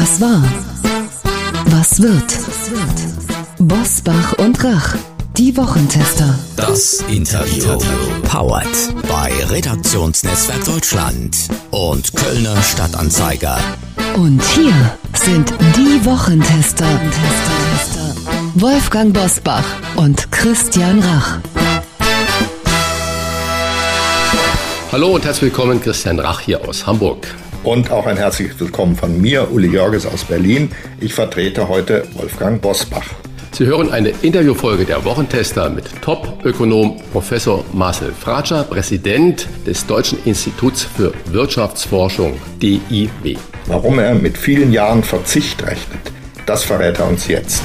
Was war? Was wird? Bosbach und Rach, die Wochentester. Das Interview. Powered bei Redaktionsnetzwerk Deutschland und Kölner Stadtanzeiger. Und hier sind die Wochentester. Wolfgang Bosbach und Christian Rach. Hallo und herzlich willkommen, Christian Rach hier aus Hamburg. Und auch ein herzliches Willkommen von mir, Uli Jörges aus Berlin. Ich vertrete heute Wolfgang Bosbach. Sie hören eine Interviewfolge der Wochentester mit Top-Ökonom Professor Marcel Fratscher, Präsident des Deutschen Instituts für Wirtschaftsforschung DIW. Warum er mit vielen Jahren Verzicht rechnet, das verrät er uns jetzt.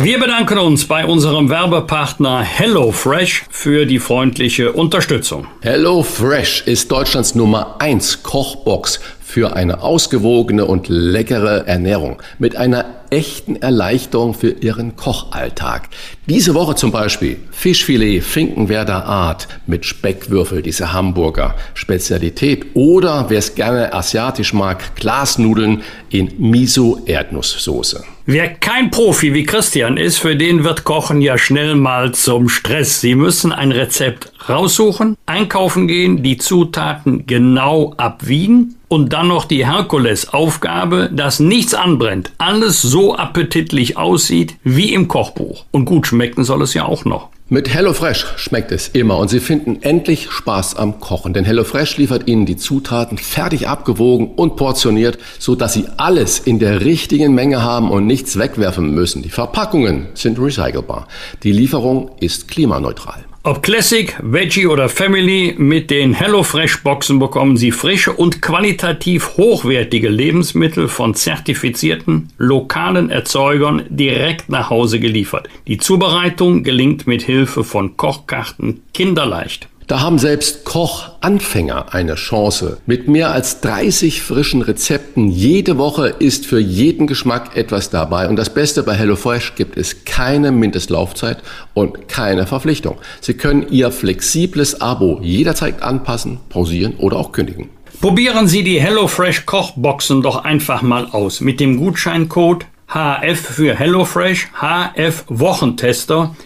Wir bedanken uns bei unserem Werbepartner HelloFresh für die freundliche Unterstützung. HelloFresh ist Deutschlands Nummer 1 Kochbox für eine ausgewogene und leckere Ernährung mit einer echten Erleichterung für Ihren Kochalltag. Diese Woche zum Beispiel Fischfilet Finkenwerder Art mit Speckwürfel, diese Hamburger Spezialität. Oder wer es gerne asiatisch mag, Glasnudeln in Miso-Erdnusssoße. Wer kein Profi wie Christian ist, für den wird Kochen ja schnell mal zum Stress. Sie müssen ein Rezept raussuchen, einkaufen gehen, die Zutaten genau abwiegen und dann noch die Herkulesaufgabe, dass nichts anbrennt, alles so appetitlich aussieht wie im Kochbuch. Und gut schmecken soll es ja auch noch. Mit HelloFresh schmeckt es immer und Sie finden endlich Spaß am Kochen, denn HelloFresh liefert Ihnen die Zutaten fertig abgewogen und portioniert, so dass Sie alles in der richtigen Menge haben und nichts wegwerfen müssen. Die Verpackungen sind recycelbar. Die Lieferung ist klimaneutral. Ob Classic, Veggie oder Family, mit den HelloFresh Boxen bekommen Sie frische und qualitativ hochwertige Lebensmittel von zertifizierten lokalen Erzeugern direkt nach Hause geliefert. Die Zubereitung gelingt mit Hilfe von Kochkarten kinderleicht. Da haben selbst Kochanfänger eine Chance. Mit mehr als 30 frischen Rezepten jede Woche ist für jeden Geschmack etwas dabei. Und das Beste bei HelloFresh gibt es keine Mindestlaufzeit und keine Verpflichtung. Sie können Ihr flexibles Abo jederzeit anpassen, pausieren oder auch kündigen. Probieren Sie die HelloFresh Kochboxen doch einfach mal aus mit dem Gutscheincode HF für HelloFresh, HF Wochentester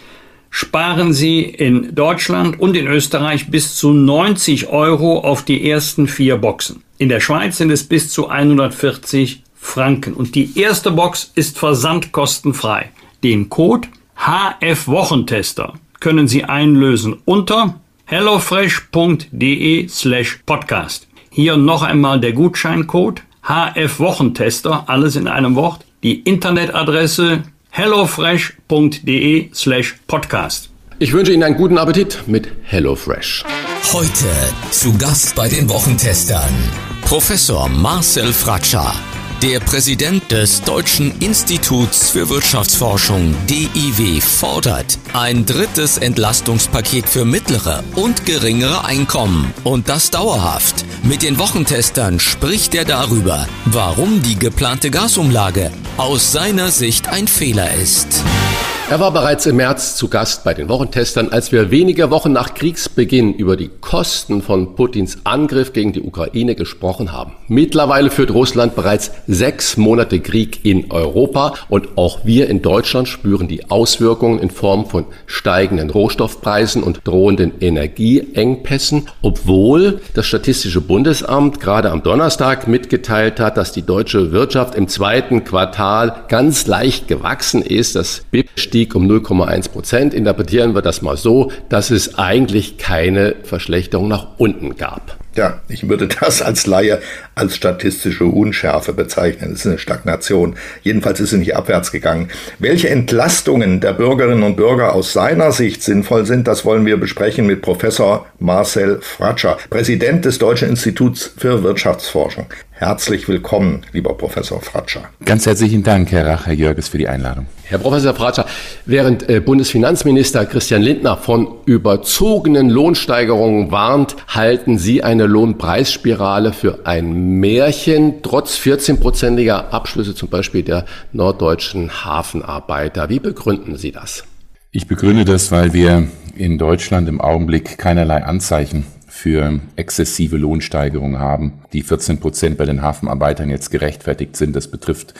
sparen Sie in Deutschland und in Österreich bis zu 90 Euro auf die ersten vier Boxen. In der Schweiz sind es bis zu 140 Franken. Und die erste Box ist versandkostenfrei. Den Code HF Wochentester können Sie einlösen unter hellofresh.de slash podcast. Hier noch einmal der Gutscheincode HF Wochentester, alles in einem Wort. Die Internetadresse hellofresh.de slash podcast. Ich wünsche Ihnen einen guten Appetit mit HelloFresh. Heute zu Gast bei den Wochentestern Professor Marcel Fratscher, der Präsident des Deutschen Instituts für Wirtschaftsforschung DIW fordert ein drittes Entlastungspaket für mittlere und geringere Einkommen und das dauerhaft. Mit den Wochentestern spricht er darüber, warum die geplante Gasumlage aus seiner Sicht ein Fehler ist. Er war bereits im März zu Gast bei den Wochentestern, als wir wenige Wochen nach Kriegsbeginn über die Kosten von Putins Angriff gegen die Ukraine gesprochen haben. Mittlerweile führt Russland bereits sechs Monate Krieg in Europa und auch wir in Deutschland spüren die Auswirkungen in Form von steigenden Rohstoffpreisen und drohenden Energieengpässen, obwohl das Statistische Bundesamt gerade am Donnerstag mitgeteilt hat, dass die deutsche Wirtschaft im zweiten Quartal ganz leicht gewachsen ist. Das BIP stieg um 0,1 Prozent. Interpretieren wir das mal so, dass es eigentlich keine Verschlechterung nach unten gab. Ja, ich würde das als Laie als statistische Unschärfe bezeichnen. Es ist eine Stagnation. Jedenfalls ist sie nicht abwärts gegangen. Welche Entlastungen der Bürgerinnen und Bürger aus seiner Sicht sinnvoll sind, das wollen wir besprechen mit Professor Marcel Fratscher, Präsident des Deutschen Instituts für Wirtschaftsforschung. Herzlich willkommen, lieber Professor Fratscher. Ganz herzlichen Dank, Herr Rach, Herr Jörges, für die Einladung. Herr Professor Fratscher, während äh, Bundesfinanzminister Christian Lindner von überzogenen Lohnsteigerungen warnt, halten Sie eine Lohnpreisspirale für ein Märchen, trotz 14-prozentiger Abschlüsse zum Beispiel der norddeutschen Hafenarbeiter. Wie begründen Sie das? Ich begründe das, weil wir in Deutschland im Augenblick keinerlei Anzeichen für exzessive Lohnsteigerungen haben. Die 14 Prozent bei den Hafenarbeitern jetzt gerechtfertigt sind, das betrifft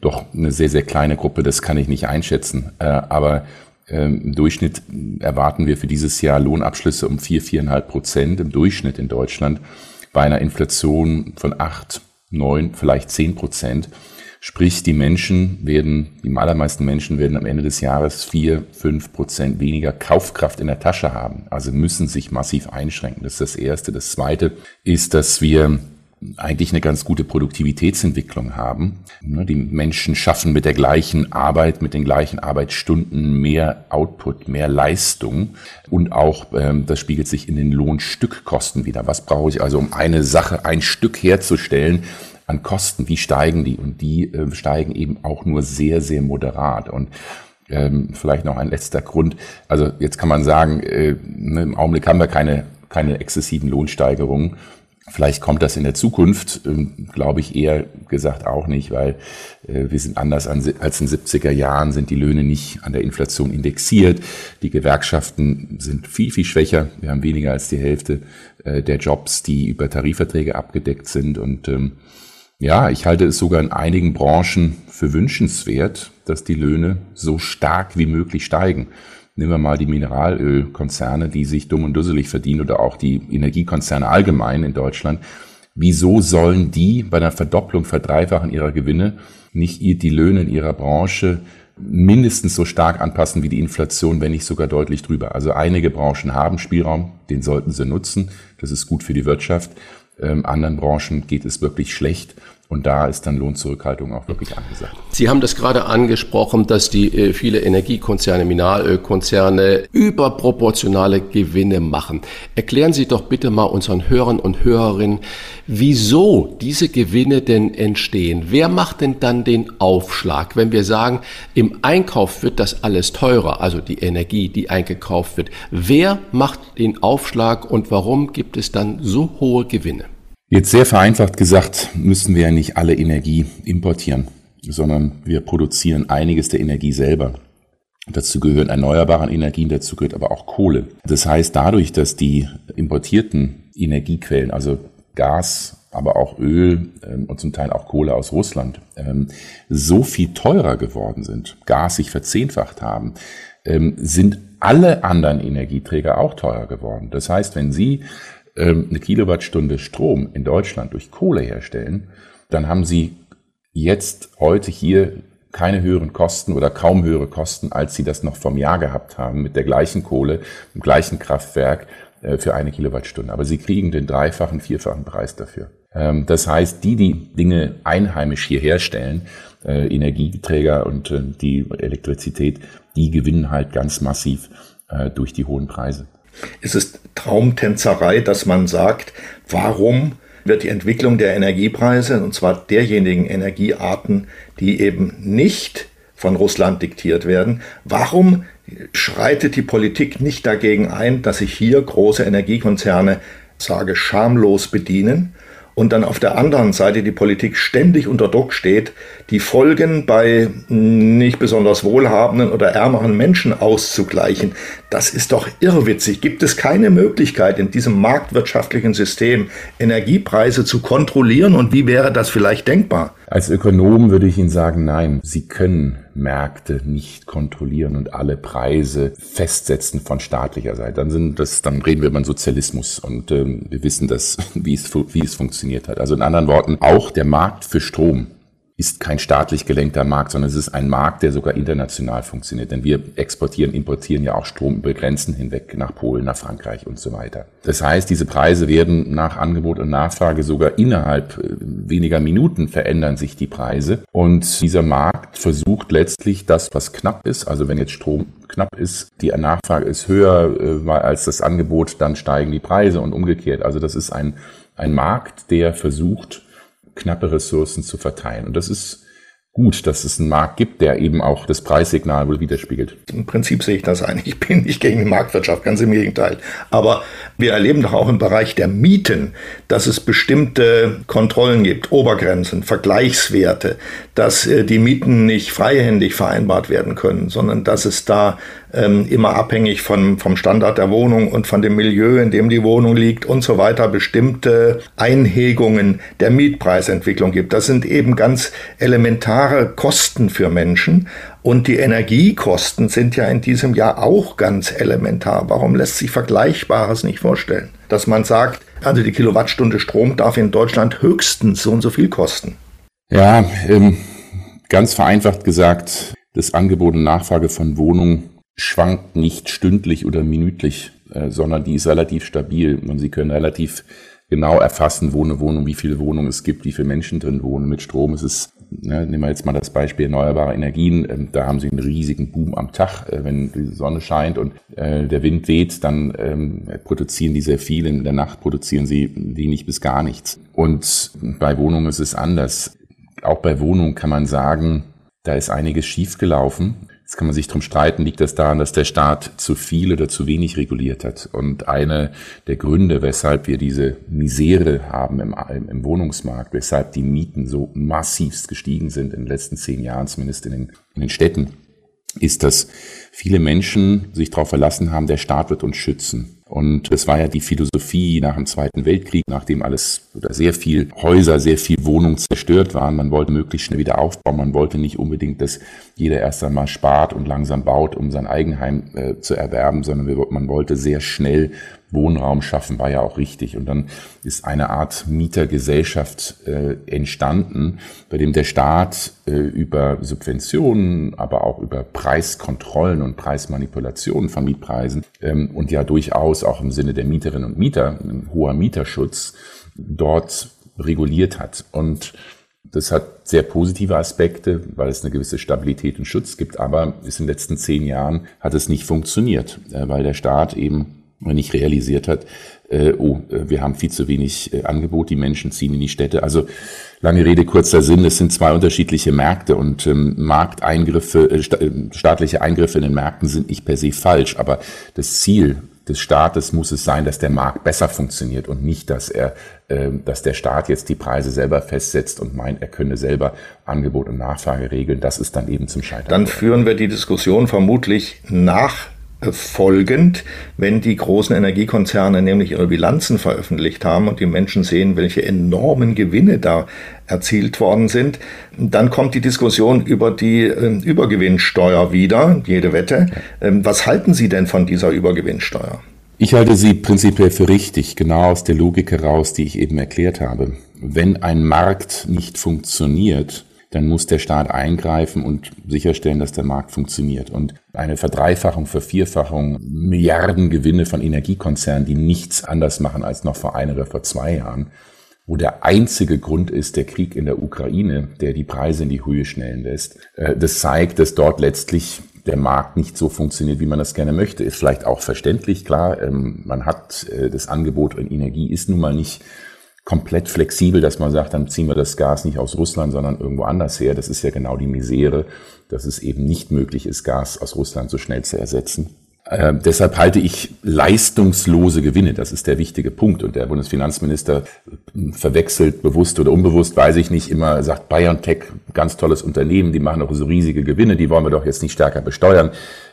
doch eine sehr, sehr kleine Gruppe, das kann ich nicht einschätzen. Äh, aber ähm, im Durchschnitt erwarten wir für dieses Jahr Lohnabschlüsse um vier, viereinhalb Prozent im Durchschnitt in Deutschland bei einer Inflation von acht, neun, vielleicht zehn Prozent. Sprich, die Menschen werden, die allermeisten Menschen werden am Ende des Jahres vier, fünf Prozent weniger Kaufkraft in der Tasche haben. Also müssen sich massiv einschränken. Das ist das Erste. Das Zweite ist, dass wir eigentlich eine ganz gute Produktivitätsentwicklung haben. Ne, die Menschen schaffen mit der gleichen Arbeit, mit den gleichen Arbeitsstunden mehr Output, mehr Leistung und auch ähm, das spiegelt sich in den Lohnstückkosten wieder. Was brauche ich also, um eine Sache, ein Stück herzustellen? An Kosten, wie steigen die? Und die äh, steigen eben auch nur sehr, sehr moderat. Und ähm, vielleicht noch ein letzter Grund. Also jetzt kann man sagen, äh, ne, im Augenblick haben wir keine, keine exzessiven Lohnsteigerungen. Vielleicht kommt das in der Zukunft, ähm, glaube ich eher gesagt auch nicht, weil äh, wir sind anders als in 70er Jahren, sind die Löhne nicht an der Inflation indexiert. Die Gewerkschaften sind viel, viel schwächer. Wir haben weniger als die Hälfte äh, der Jobs, die über Tarifverträge abgedeckt sind. Und ähm, ja, ich halte es sogar in einigen Branchen für wünschenswert, dass die Löhne so stark wie möglich steigen. Nehmen wir mal die Mineralölkonzerne, die sich dumm und dusselig verdienen oder auch die Energiekonzerne allgemein in Deutschland. Wieso sollen die bei einer Verdopplung, Verdreifachen ihrer Gewinne nicht die Löhne in ihrer Branche mindestens so stark anpassen wie die Inflation, wenn nicht sogar deutlich drüber. Also einige Branchen haben Spielraum, den sollten sie nutzen. Das ist gut für die Wirtschaft. Ähm, anderen Branchen geht es wirklich schlecht. Und da ist dann Lohnzurückhaltung auch wirklich angesagt. Sie haben das gerade angesprochen, dass die äh, viele Energiekonzerne, Mineralölkonzerne überproportionale Gewinne machen. Erklären Sie doch bitte mal unseren Hörern und Hörerinnen, wieso diese Gewinne denn entstehen. Wer macht denn dann den Aufschlag, wenn wir sagen, im Einkauf wird das alles teurer, also die Energie, die eingekauft wird. Wer macht den Aufschlag und warum gibt es dann so hohe Gewinne? Jetzt sehr vereinfacht gesagt, müssen wir ja nicht alle Energie importieren, sondern wir produzieren einiges der Energie selber. Dazu gehören erneuerbare Energien, dazu gehört aber auch Kohle. Das heißt, dadurch, dass die importierten Energiequellen, also Gas, aber auch Öl ähm, und zum Teil auch Kohle aus Russland, ähm, so viel teurer geworden sind, Gas sich verzehnfacht haben, ähm, sind alle anderen Energieträger auch teurer geworden. Das heißt, wenn Sie ähm, eine Kilowattstunde Strom in Deutschland durch Kohle herstellen, dann haben sie jetzt heute hier keine höheren Kosten oder kaum höhere Kosten, als sie das noch vom Jahr gehabt haben mit der gleichen Kohle, im gleichen Kraftwerk äh, für eine Kilowattstunde. Aber sie kriegen den dreifachen, vierfachen Preis dafür. Ähm, das heißt, die, die Dinge einheimisch hier herstellen, äh, Energieträger und äh, die Elektrizität, die gewinnen halt ganz massiv durch die hohen Preise. Es ist Traumtänzerei, dass man sagt, warum wird die Entwicklung der Energiepreise, und zwar derjenigen Energiearten, die eben nicht von Russland diktiert werden, warum schreitet die Politik nicht dagegen ein, dass sich hier große Energiekonzerne, sage, schamlos bedienen und dann auf der anderen Seite die Politik ständig unter Druck steht, die Folgen bei nicht besonders wohlhabenden oder ärmeren Menschen auszugleichen. Das ist doch irrwitzig. Gibt es keine Möglichkeit in diesem marktwirtschaftlichen System Energiepreise zu kontrollieren und wie wäre das vielleicht denkbar? Als Ökonom würde ich Ihnen sagen, nein, Sie können Märkte nicht kontrollieren und alle Preise festsetzen von staatlicher Seite. Dann sind das, dann reden wir über Sozialismus und ähm, wir wissen das, wie es, wie es funktioniert hat. Also in anderen Worten, auch der Markt für Strom ist kein staatlich gelenkter Markt, sondern es ist ein Markt, der sogar international funktioniert. Denn wir exportieren, importieren ja auch Strom über Grenzen hinweg nach Polen, nach Frankreich und so weiter. Das heißt, diese Preise werden nach Angebot und Nachfrage sogar innerhalb äh, weniger Minuten verändern sich die Preise. Und dieser Markt versucht letztlich das, was knapp ist, also wenn jetzt Strom knapp ist, die Nachfrage ist höher äh, als das Angebot, dann steigen die Preise und umgekehrt. Also das ist ein, ein Markt, der versucht, knappe Ressourcen zu verteilen. Und das ist gut, dass es einen Markt gibt, der eben auch das Preissignal wohl widerspiegelt. Im Prinzip sehe ich das ein. Ich bin nicht gegen die Marktwirtschaft, ganz im Gegenteil. Aber wir erleben doch auch im Bereich der Mieten, dass es bestimmte Kontrollen gibt, Obergrenzen, Vergleichswerte, dass äh, die Mieten nicht freihändig vereinbart werden können, sondern dass es da ähm, immer abhängig von, vom Standard der Wohnung und von dem Milieu, in dem die Wohnung liegt und so weiter, bestimmte Einhegungen der Mietpreisentwicklung gibt. Das sind eben ganz elementare Kosten für Menschen. Und die Energiekosten sind ja in diesem Jahr auch ganz elementar. Warum lässt sich Vergleichbares nicht vorstellen? Dass man sagt, also die Kilowattstunde Strom darf in Deutschland höchstens so und so viel kosten. Ja, ähm, ganz vereinfacht gesagt, das Angebot und Nachfrage von Wohnungen schwankt nicht stündlich oder minütlich, äh, sondern die ist relativ stabil und Sie können relativ genau erfassen, wo eine Wohnung, wie viele Wohnungen es gibt, wie viele Menschen drin wohnen. Mit Strom ist es, ne, nehmen wir jetzt mal das Beispiel erneuerbare Energien, äh, da haben Sie einen riesigen Boom am Tag, äh, wenn die Sonne scheint und äh, der Wind weht, dann ähm, produzieren die sehr viel, in der Nacht produzieren sie wenig bis gar nichts. Und bei Wohnungen ist es anders. Auch bei Wohnungen kann man sagen, da ist einiges schiefgelaufen. Jetzt kann man sich drum streiten, liegt das daran, dass der Staat zu viel oder zu wenig reguliert hat. Und eine der Gründe, weshalb wir diese Misere haben im, im Wohnungsmarkt, weshalb die Mieten so massivst gestiegen sind in den letzten zehn Jahren, zumindest in den, in den Städten, ist, dass viele Menschen sich darauf verlassen haben, der Staat wird uns schützen. Und das war ja die Philosophie nach dem Zweiten Weltkrieg, nachdem alles oder sehr viel Häuser, sehr viel Wohnungen zerstört waren. Man wollte möglichst schnell wieder aufbauen. Man wollte nicht unbedingt, dass jeder erst einmal spart und langsam baut, um sein Eigenheim äh, zu erwerben, sondern man wollte sehr schnell Wohnraum schaffen, war ja auch richtig. Und dann ist eine Art Mietergesellschaft äh, entstanden, bei dem der Staat äh, über Subventionen, aber auch über Preiskontrollen und Preismanipulationen von Mietpreisen ähm, und ja durchaus auch im Sinne der Mieterinnen und Mieter, ein hoher Mieterschutz, dort reguliert hat. Und das hat sehr positive Aspekte, weil es eine gewisse Stabilität und Schutz gibt, aber ist in den letzten zehn Jahren hat es nicht funktioniert, äh, weil der Staat eben nicht realisiert hat, äh, oh, äh, wir haben viel zu wenig äh, Angebot, die Menschen ziehen in die Städte. Also lange Rede, kurzer Sinn, es sind zwei unterschiedliche Märkte und ähm, Markteingriffe, äh, äh, staatliche Eingriffe in den Märkten sind nicht per se falsch, aber das Ziel des Staates muss es sein, dass der Markt besser funktioniert und nicht, dass er, äh, dass der Staat jetzt die Preise selber festsetzt und meint, er könne selber Angebot und Nachfrage regeln. Das ist dann eben zum Scheitern. Dann führen wir die Diskussion vermutlich nach folgend, wenn die großen Energiekonzerne nämlich ihre Bilanzen veröffentlicht haben und die Menschen sehen, welche enormen Gewinne da erzielt worden sind, dann kommt die Diskussion über die äh, Übergewinnsteuer wieder, jede Wette. Ähm, was halten Sie denn von dieser Übergewinnsteuer? Ich halte sie prinzipiell für richtig, genau aus der Logik heraus, die ich eben erklärt habe. Wenn ein Markt nicht funktioniert, dann muss der Staat eingreifen und sicherstellen, dass der Markt funktioniert. Und eine Verdreifachung, Vervierfachung, Milliardengewinne von Energiekonzernen, die nichts anders machen als noch vor ein oder vor zwei Jahren, wo der einzige Grund ist der Krieg in der Ukraine, der die Preise in die Höhe schnellen lässt. Äh, das zeigt, dass dort letztlich der Markt nicht so funktioniert, wie man das gerne möchte. Ist vielleicht auch verständlich, klar. Ähm, man hat äh, das Angebot in Energie ist nun mal nicht komplett flexibel, dass man sagt, dann ziehen wir das Gas nicht aus Russland, sondern irgendwo anders her. Das ist ja genau die Misere, dass es eben nicht möglich ist, Gas aus Russland so schnell zu ersetzen. Äh, deshalb halte ich leistungslose Gewinne, das ist der wichtige Punkt. Und der Bundesfinanzminister verwechselt, bewusst oder unbewusst, weiß ich nicht, immer sagt BioNTech, ganz tolles Unternehmen, die machen auch so riesige Gewinne, die wollen wir doch jetzt nicht stärker besteuern.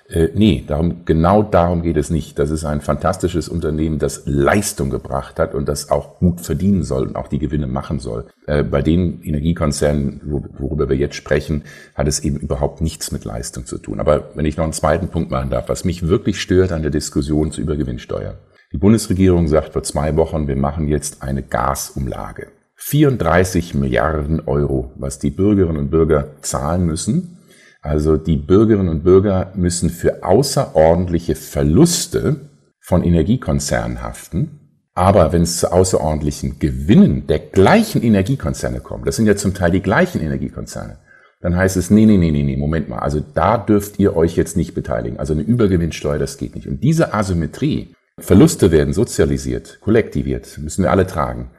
Äh, nee, darum, genau darum geht es nicht. Das ist ein fantastisches Unternehmen, das Leistung gebracht hat und das auch gut verdienen soll und auch die Gewinne machen soll. Äh, bei den Energiekonzernen, worüber wir jetzt sprechen, hat es eben überhaupt nichts mit Leistung zu tun. Aber wenn ich noch einen zweiten Punkt machen darf, was mich wirklich stört an der Diskussion zur Übergewinnsteuer. Die Bundesregierung sagt vor zwei Wochen, wir machen jetzt eine Gasumlage. 34 Milliarden Euro, was die Bürgerinnen und Bürger zahlen müssen, also die Bürgerinnen und Bürger müssen für außerordentliche Verluste von Energiekonzernen haften. Aber wenn es zu außerordentlichen Gewinnen der gleichen Energiekonzerne kommt, das sind ja zum Teil die gleichen Energiekonzerne, dann heißt es, nee, nee, nee, nee, nee, Moment mal, also da dürft ihr euch jetzt nicht beteiligen. Also eine Übergewinnsteuer, das geht nicht. Und diese Asymmetrie, Verluste werden sozialisiert, kollektiviert, müssen wir alle tragen.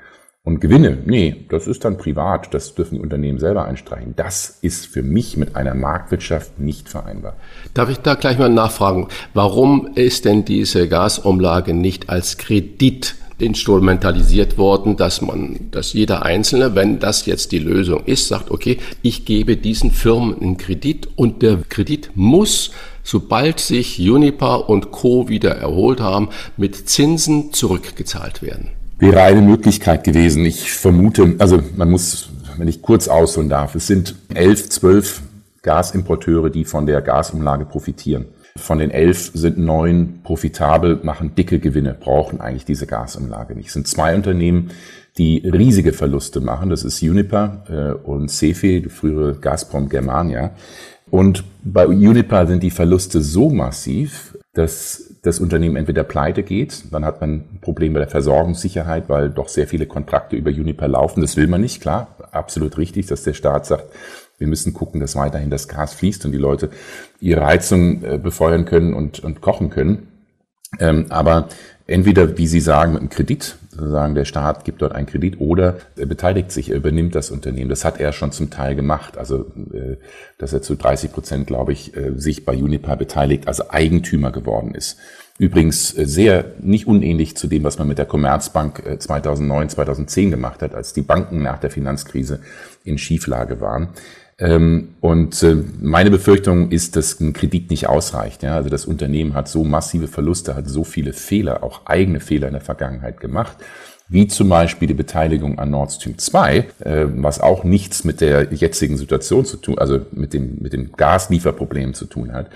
Und Gewinne, nee, das ist dann privat, das dürfen die Unternehmen selber einstreichen. Das ist für mich mit einer Marktwirtschaft nicht vereinbar. Darf ich da gleich mal nachfragen, warum ist denn diese Gasumlage nicht als Kredit instrumentalisiert worden, dass man, dass jeder Einzelne, wenn das jetzt die Lösung ist, sagt, okay, ich gebe diesen Firmen einen Kredit und der Kredit muss, sobald sich Juniper und Co. wieder erholt haben, mit Zinsen zurückgezahlt werden. Wäre eine Möglichkeit gewesen. Ich vermute, also man muss, wenn ich kurz ausholen darf, es sind elf, zwölf Gasimporteure, die von der Gasumlage profitieren. Von den elf sind neun profitabel, machen dicke Gewinne, brauchen eigentlich diese Gasumlage nicht. Es sind zwei Unternehmen, die riesige Verluste machen. Das ist Uniper äh, und Cefe, die frühere Gazprom Germania. Und bei Uniper sind die Verluste so massiv, dass das Unternehmen entweder pleite geht, dann hat man ein Problem bei der Versorgungssicherheit, weil doch sehr viele Kontrakte über Uniper laufen. Das will man nicht, klar, absolut richtig, dass der Staat sagt, wir müssen gucken, dass weiterhin das Gas fließt und die Leute ihre Heizung äh, befeuern können und, und kochen können. Ähm, aber entweder, wie Sie sagen, mit einem Kredit, sozusagen der Staat gibt dort einen Kredit oder er beteiligt sich, er übernimmt das Unternehmen. Das hat er schon zum Teil gemacht. Also, äh, dass er zu 30 Prozent, glaube ich, äh, sich bei Unipa beteiligt, also Eigentümer geworden ist. Übrigens äh, sehr nicht unähnlich zu dem, was man mit der Commerzbank 2009, 2010 gemacht hat, als die Banken nach der Finanzkrise in Schieflage waren. Ähm, und äh, meine Befürchtung ist, dass ein Kredit nicht ausreicht. Ja? Also das Unternehmen hat so massive Verluste, hat so viele Fehler, auch eigene Fehler in der Vergangenheit gemacht wie zum Beispiel die Beteiligung an Nord Stream 2, äh, was auch nichts mit der jetzigen Situation zu tun, also mit dem, mit dem Gaslieferproblem zu tun hat,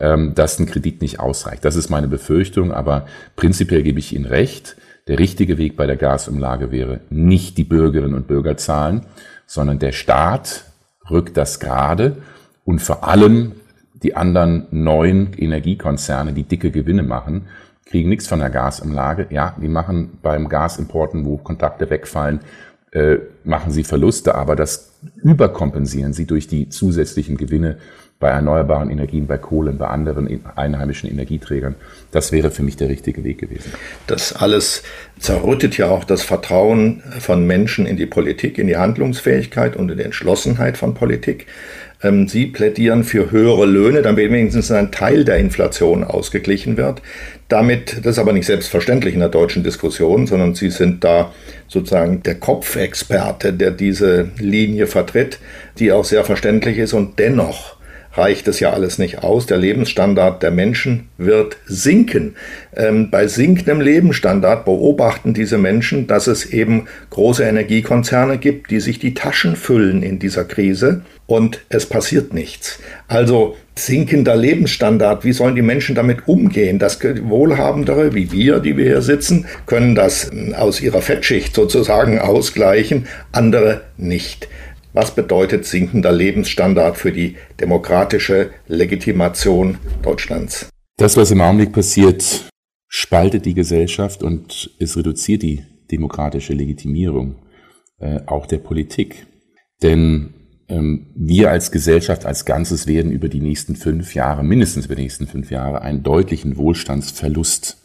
ähm, dass ein Kredit nicht ausreicht. Das ist meine Befürchtung, aber prinzipiell gebe ich Ihnen recht. Der richtige Weg bei der Gasumlage wäre nicht die Bürgerinnen und Bürger zahlen, sondern der Staat rückt das gerade und vor allem die anderen neuen Energiekonzerne, die dicke Gewinne machen, kriegen nichts von der Gasumlage. Ja, die machen beim Gasimporten, wo Kontakte wegfallen, äh, machen sie Verluste, aber das überkompensieren sie durch die zusätzlichen Gewinne bei erneuerbaren Energien, bei Kohlen, bei anderen einheimischen Energieträgern. Das wäre für mich der richtige Weg gewesen. Das alles zerrüttet ja auch das Vertrauen von Menschen in die Politik, in die Handlungsfähigkeit und in die Entschlossenheit von Politik. Ähm, Sie plädieren für höhere Löhne, damit wenigstens ein Teil der Inflation ausgeglichen wird. Damit, das ist aber nicht selbstverständlich in der deutschen Diskussion, sondern Sie sind da sozusagen der Kopfexperte, der diese Linie vertritt, die auch sehr verständlich ist und dennoch reicht es ja alles nicht aus. Der Lebensstandard der Menschen wird sinken. Ähm, bei sinkendem Lebensstandard beobachten diese Menschen, dass es eben große Energiekonzerne gibt, die sich die Taschen füllen in dieser Krise und es passiert nichts. Also sinkender Lebensstandard, wie sollen die Menschen damit umgehen? Das Wohlhabendere, wie wir, die wir hier sitzen, können das ähm, aus ihrer Fettschicht sozusagen ausgleichen, andere nicht. Was bedeutet sinkender Lebensstandard für die demokratische Legitimation Deutschlands? Das, was im Augenblick passiert, spaltet die Gesellschaft und es reduziert die demokratische Legitimierung äh, auch der Politik. Denn ähm, wir als Gesellschaft als Ganzes werden über die nächsten fünf Jahre, mindestens über die nächsten fünf Jahre, einen deutlichen Wohlstandsverlust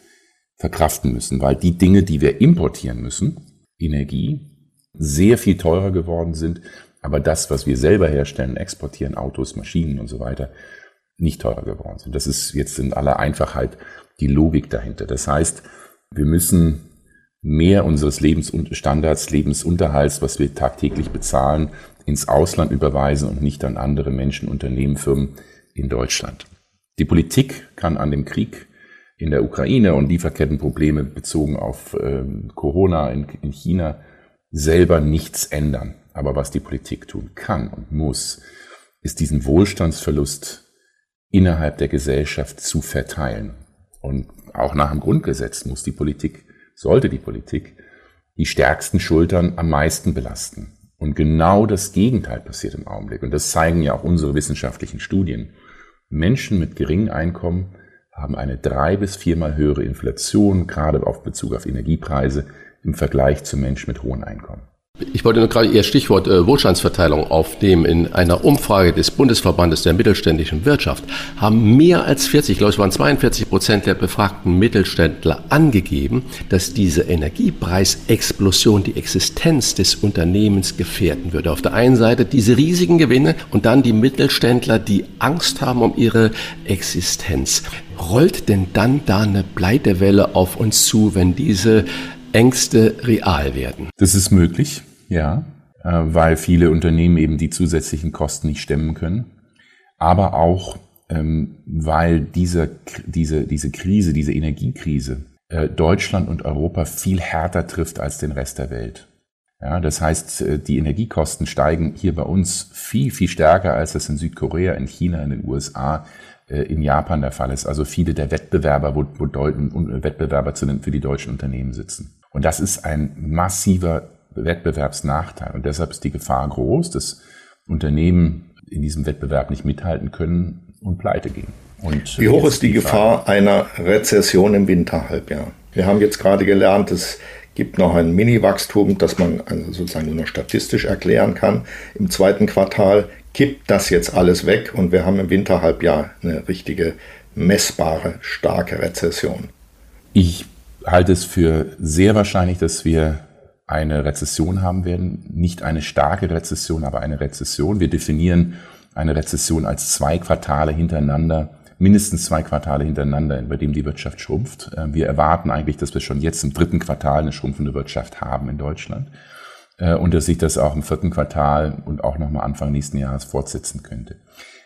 verkraften müssen, weil die Dinge, die wir importieren müssen, Energie, sehr viel teurer geworden sind aber das, was wir selber herstellen, exportieren, Autos, Maschinen und so weiter, nicht teurer geworden sind. Das ist jetzt in aller Einfachheit die Logik dahinter. Das heißt, wir müssen mehr unseres Lebensstandards, Lebensunterhalts, was wir tagtäglich bezahlen, ins Ausland überweisen und nicht an andere Menschen, Unternehmen, Firmen in Deutschland. Die Politik kann an dem Krieg in der Ukraine und Lieferkettenprobleme bezogen auf äh, Corona in, in China selber nichts ändern. Aber was die Politik tun kann und muss, ist diesen Wohlstandsverlust innerhalb der Gesellschaft zu verteilen. Und auch nach dem Grundgesetz muss die Politik, sollte die Politik, die stärksten Schultern am meisten belasten. Und genau das Gegenteil passiert im Augenblick. Und das zeigen ja auch unsere wissenschaftlichen Studien. Menschen mit geringem Einkommen haben eine drei bis viermal höhere Inflation, gerade auf Bezug auf Energiepreise, im Vergleich zu Menschen mit hohem Einkommen. Ich wollte nur gerade Ihr Stichwort äh, Wohlstandsverteilung aufnehmen. In einer Umfrage des Bundesverbandes der mittelständischen Wirtschaft haben mehr als 40, ich glaube es waren 42 Prozent der befragten Mittelständler angegeben, dass diese Energiepreisexplosion die Existenz des Unternehmens gefährden würde. Auf der einen Seite diese riesigen Gewinne und dann die Mittelständler, die Angst haben um ihre Existenz. Rollt denn dann da eine Pleitewelle auf uns zu, wenn diese Ängste real werden? Das ist möglich. Ja, äh, weil viele Unternehmen eben die zusätzlichen Kosten nicht stemmen können. Aber auch, ähm, weil diese, diese, diese Krise, diese Energiekrise äh, Deutschland und Europa viel härter trifft als den Rest der Welt. Ja, das heißt, äh, die Energiekosten steigen hier bei uns viel, viel stärker, als das in Südkorea, in China, in den USA, in Japan der Fall ist. Also viele der Wettbewerber, wo, wo Wettbewerber für die deutschen Unternehmen sitzen. Und das ist ein massiver Wettbewerbsnachteil. Und deshalb ist die Gefahr groß, dass Unternehmen in diesem Wettbewerb nicht mithalten können und pleite gehen. Und Wie hoch ist die, die Gefahr einer Rezession im Winterhalbjahr? Wir haben jetzt gerade gelernt, es gibt noch ein Mini-Wachstum, das man also sozusagen nur noch statistisch erklären kann. Im zweiten Quartal kippt das jetzt alles weg und wir haben im Winterhalbjahr eine richtige messbare, starke Rezession. Ich halte es für sehr wahrscheinlich, dass wir eine Rezession haben werden. Nicht eine starke Rezession, aber eine Rezession. Wir definieren eine Rezession als zwei Quartale hintereinander, mindestens zwei Quartale hintereinander, bei dem die Wirtschaft schrumpft. Äh, wir erwarten eigentlich, dass wir schon jetzt im dritten Quartal eine schrumpfende Wirtschaft haben in Deutschland äh, und dass sich das auch im vierten Quartal und auch nochmal Anfang nächsten Jahres fortsetzen könnte.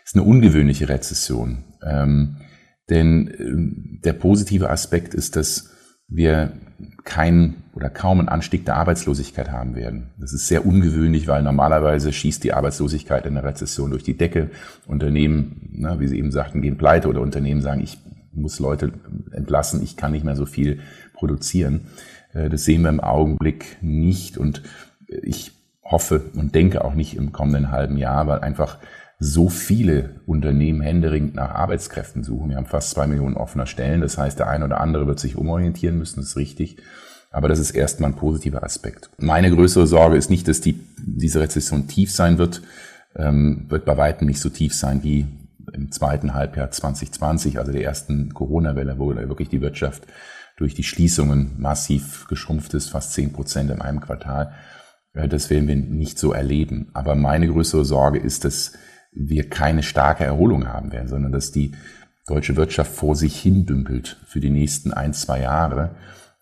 Es ist eine ungewöhnliche Rezession, ähm, denn äh, der positive Aspekt ist, dass wir keinen oder kaum einen Anstieg der Arbeitslosigkeit haben werden. Das ist sehr ungewöhnlich, weil normalerweise schießt die Arbeitslosigkeit in der Rezession durch die Decke. Unternehmen, ne, wie Sie eben sagten, gehen pleite oder Unternehmen sagen, ich muss Leute entlassen, ich kann nicht mehr so viel produzieren. Äh, das sehen wir im Augenblick nicht und ich hoffe und denke auch nicht im kommenden halben Jahr, weil einfach so viele Unternehmen händeringend nach Arbeitskräften suchen. Wir haben fast zwei Millionen offener Stellen. Das heißt, der eine oder andere wird sich umorientieren müssen, das ist richtig. Aber das ist erstmal ein positiver Aspekt. Meine größere Sorge ist nicht, dass die, diese Rezession tief sein wird, ähm, wird bei weitem nicht so tief sein wie im zweiten Halbjahr 2020, also der ersten Corona-Welle, wo wirklich die Wirtschaft durch die Schließungen massiv geschrumpft ist, fast zehn Prozent in einem Quartal. Äh, das werden wir nicht so erleben. Aber meine größere Sorge ist, dass wir keine starke Erholung haben werden, sondern dass die deutsche Wirtschaft vor sich hin dümpelt für die nächsten ein, zwei Jahre,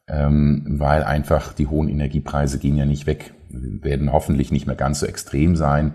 ähm, weil einfach die hohen Energiepreise gehen ja nicht weg, werden hoffentlich nicht mehr ganz so extrem sein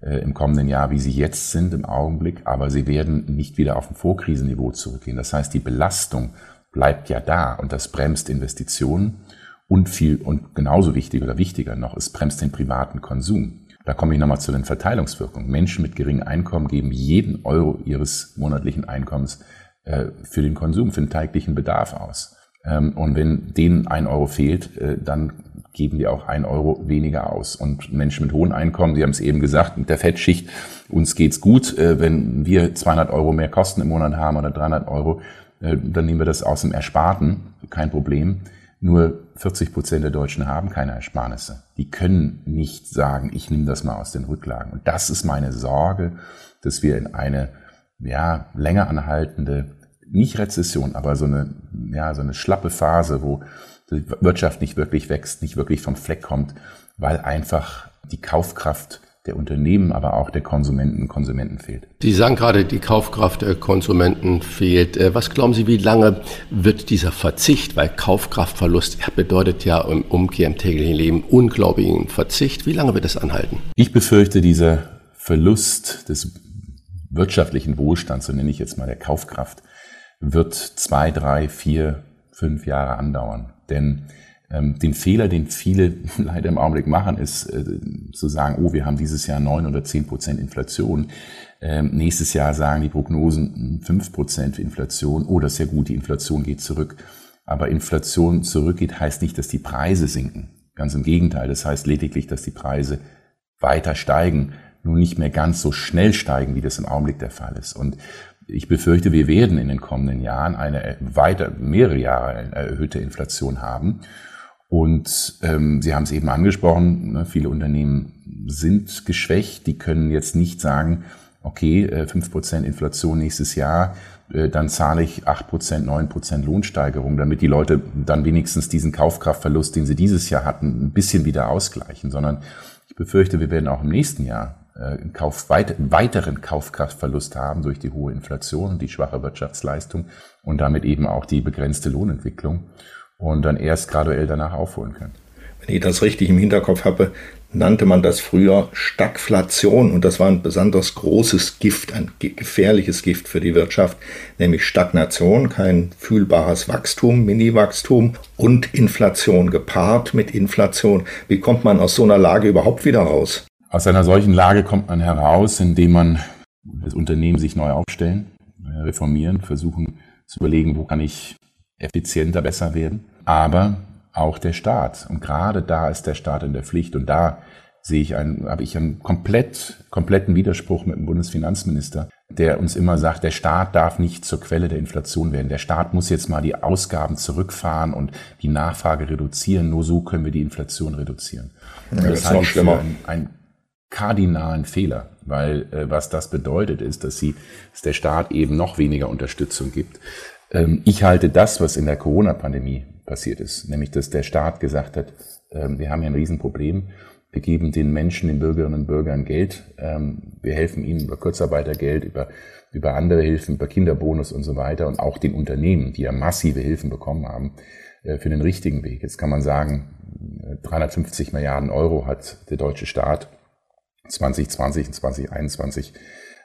äh, im kommenden Jahr, wie sie jetzt sind im Augenblick, aber sie werden nicht wieder auf ein Vorkrisenniveau zurückgehen. Das heißt, die Belastung bleibt ja da und das bremst Investitionen und viel und genauso wichtig oder wichtiger noch, es bremst den privaten Konsum. Da komme ich nochmal zu den Verteilungswirkungen. Menschen mit geringem Einkommen geben jeden Euro ihres monatlichen Einkommens äh, für den Konsum, für den täglichen Bedarf aus. Ähm, und wenn denen ein Euro fehlt, äh, dann geben die auch ein Euro weniger aus. Und Menschen mit hohen Einkommen, Sie haben es eben gesagt, mit der Fettschicht, uns geht's gut. Äh, wenn wir 200 Euro mehr Kosten im Monat haben oder 300 Euro, äh, dann nehmen wir das aus dem Ersparten, kein Problem. Nur 40 Prozent der Deutschen haben keine Ersparnisse. Die können nicht sagen, ich nehme das mal aus den Rücklagen. Und das ist meine Sorge, dass wir in eine ja, länger anhaltende, nicht Rezession, aber so eine, ja, so eine schlappe Phase, wo die Wirtschaft nicht wirklich wächst, nicht wirklich vom Fleck kommt, weil einfach die Kaufkraft der Unternehmen, aber auch der Konsumenten und Konsumenten fehlt. Sie sagen gerade, die Kaufkraft der Konsumenten fehlt. Äh, was glauben Sie, wie lange wird dieser Verzicht, weil Kaufkraftverlust bedeutet ja im Umkehr im täglichen Leben unglaublichen Verzicht, wie lange wird das anhalten? Ich befürchte, dieser Verlust des wirtschaftlichen Wohlstands, so nenne ich jetzt mal der Kaufkraft, wird zwei, drei, vier, fünf Jahre andauern. Denn den Fehler, den viele leider im Augenblick machen, ist äh, zu sagen, oh, wir haben dieses Jahr neun oder zehn Prozent Inflation. Ähm, nächstes Jahr sagen die Prognosen hm, fünf Prozent Inflation. Oh, das ist ja gut, die Inflation geht zurück. Aber Inflation zurückgeht, heißt nicht, dass die Preise sinken. Ganz im Gegenteil. Das heißt lediglich, dass die Preise weiter steigen, nur nicht mehr ganz so schnell steigen, wie das im Augenblick der Fall ist. Und ich befürchte, wir werden in den kommenden Jahren eine weiter, mehrere Jahre erhöhte Inflation haben. Und ähm, Sie haben es eben angesprochen, ne, viele Unternehmen sind geschwächt, die können jetzt nicht sagen, okay, äh, fünf Prozent Inflation nächstes Jahr, äh, dann zahle ich acht Prozent, neun Prozent Lohnsteigerung, damit die Leute dann wenigstens diesen Kaufkraftverlust, den sie dieses Jahr hatten, ein bisschen wieder ausgleichen, sondern ich befürchte, wir werden auch im nächsten Jahr äh, einen Kauf, weiteren Kaufkraftverlust haben durch die hohe Inflation und die schwache Wirtschaftsleistung und damit eben auch die begrenzte Lohnentwicklung und dann erst graduell danach aufholen können. Wenn ich das richtig im Hinterkopf habe, nannte man das früher Stagflation und das war ein besonders großes Gift, ein gefährliches Gift für die Wirtschaft, nämlich Stagnation, kein fühlbares Wachstum, Mini-Wachstum und Inflation gepaart mit Inflation. Wie kommt man aus so einer Lage überhaupt wieder raus? Aus einer solchen Lage kommt man heraus, indem man das Unternehmen sich neu aufstellen, reformieren, versuchen zu überlegen, wo kann ich effizienter, besser werden. Aber auch der Staat. Und gerade da ist der Staat in der Pflicht. Und da sehe ich einen, habe ich einen komplett, kompletten Widerspruch mit dem Bundesfinanzminister, der uns immer sagt, der Staat darf nicht zur Quelle der Inflation werden. Der Staat muss jetzt mal die Ausgaben zurückfahren und die Nachfrage reduzieren. Nur so können wir die Inflation reduzieren. Ja, das, das ist noch schlimmer. Ein, ein kardinalen Fehler, weil äh, was das bedeutet ist, dass sie, dass der Staat eben noch weniger Unterstützung gibt. Ähm, ich halte das, was in der Corona-Pandemie passiert ist, nämlich dass der Staat gesagt hat, ähm, wir haben hier ein Riesenproblem, wir geben den Menschen, den Bürgerinnen und Bürgern Geld, ähm, wir helfen ihnen über Kurzarbeitergeld, über, über andere Hilfen, über Kinderbonus und so weiter. Und auch den Unternehmen, die ja massive Hilfen bekommen haben, äh, für den richtigen Weg. Jetzt kann man sagen, 350 äh, Milliarden Euro hat der deutsche Staat 2020 und 2021 äh,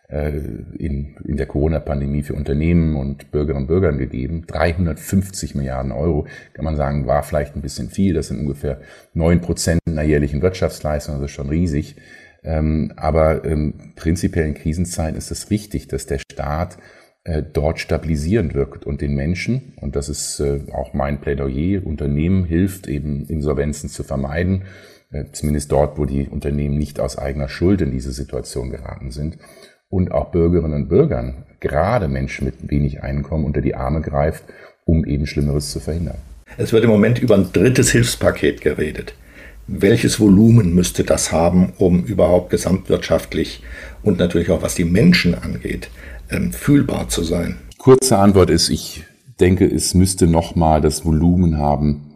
in, in der Corona-Pandemie für Unternehmen und Bürgerinnen und Bürgern gegeben. 350 Milliarden Euro, kann man sagen, war vielleicht ein bisschen viel. Das sind ungefähr neun Prozent einer jährlichen Wirtschaftsleistung, das ist schon riesig. Ähm, aber ähm, prinzipiell in Krisenzeiten ist es wichtig, dass der Staat äh, dort stabilisierend wirkt und den Menschen, und das ist äh, auch mein Plädoyer, Unternehmen hilft eben Insolvenzen zu vermeiden, zumindest dort, wo die Unternehmen nicht aus eigener Schuld in diese Situation geraten sind und auch Bürgerinnen und Bürgern, gerade Menschen mit wenig Einkommen, unter die Arme greift, um eben Schlimmeres zu verhindern. Es wird im Moment über ein drittes Hilfspaket geredet. Welches Volumen müsste das haben, um überhaupt gesamtwirtschaftlich und natürlich auch was die Menschen angeht, ähm, fühlbar zu sein? Kurze Antwort ist, ich denke, es müsste nochmal das Volumen haben,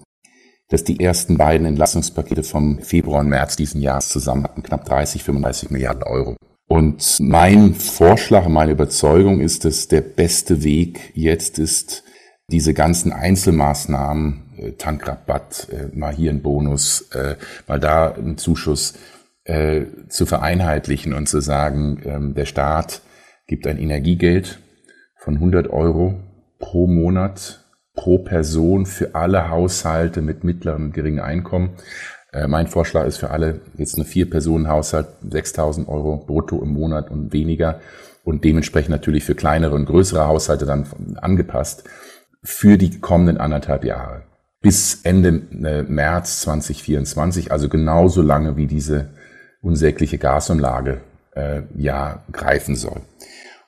dass die ersten beiden Entlassungspakete vom Februar und März diesen Jahres zusammen hatten, knapp 30, 35 Milliarden Euro. Und mein Vorschlag, meine Überzeugung ist, dass der beste Weg jetzt ist, diese ganzen Einzelmaßnahmen, äh, Tankrabatt, äh, mal hier ein Bonus, äh, mal da ein Zuschuss, zu vereinheitlichen und zu sagen, ähm, der Staat gibt ein Energiegeld von 100 Euro pro Monat, pro Person für alle Haushalte mit mittlerem und geringem Einkommen. Äh, mein Vorschlag ist für alle jetzt eine Vier-Personen-Haushalt 6.000 Euro brutto im Monat und weniger und dementsprechend natürlich für kleinere und größere Haushalte dann angepasst für die kommenden anderthalb Jahre bis Ende äh, März 2024, also genauso lange wie diese unsägliche Gasumlage äh, ja greifen soll.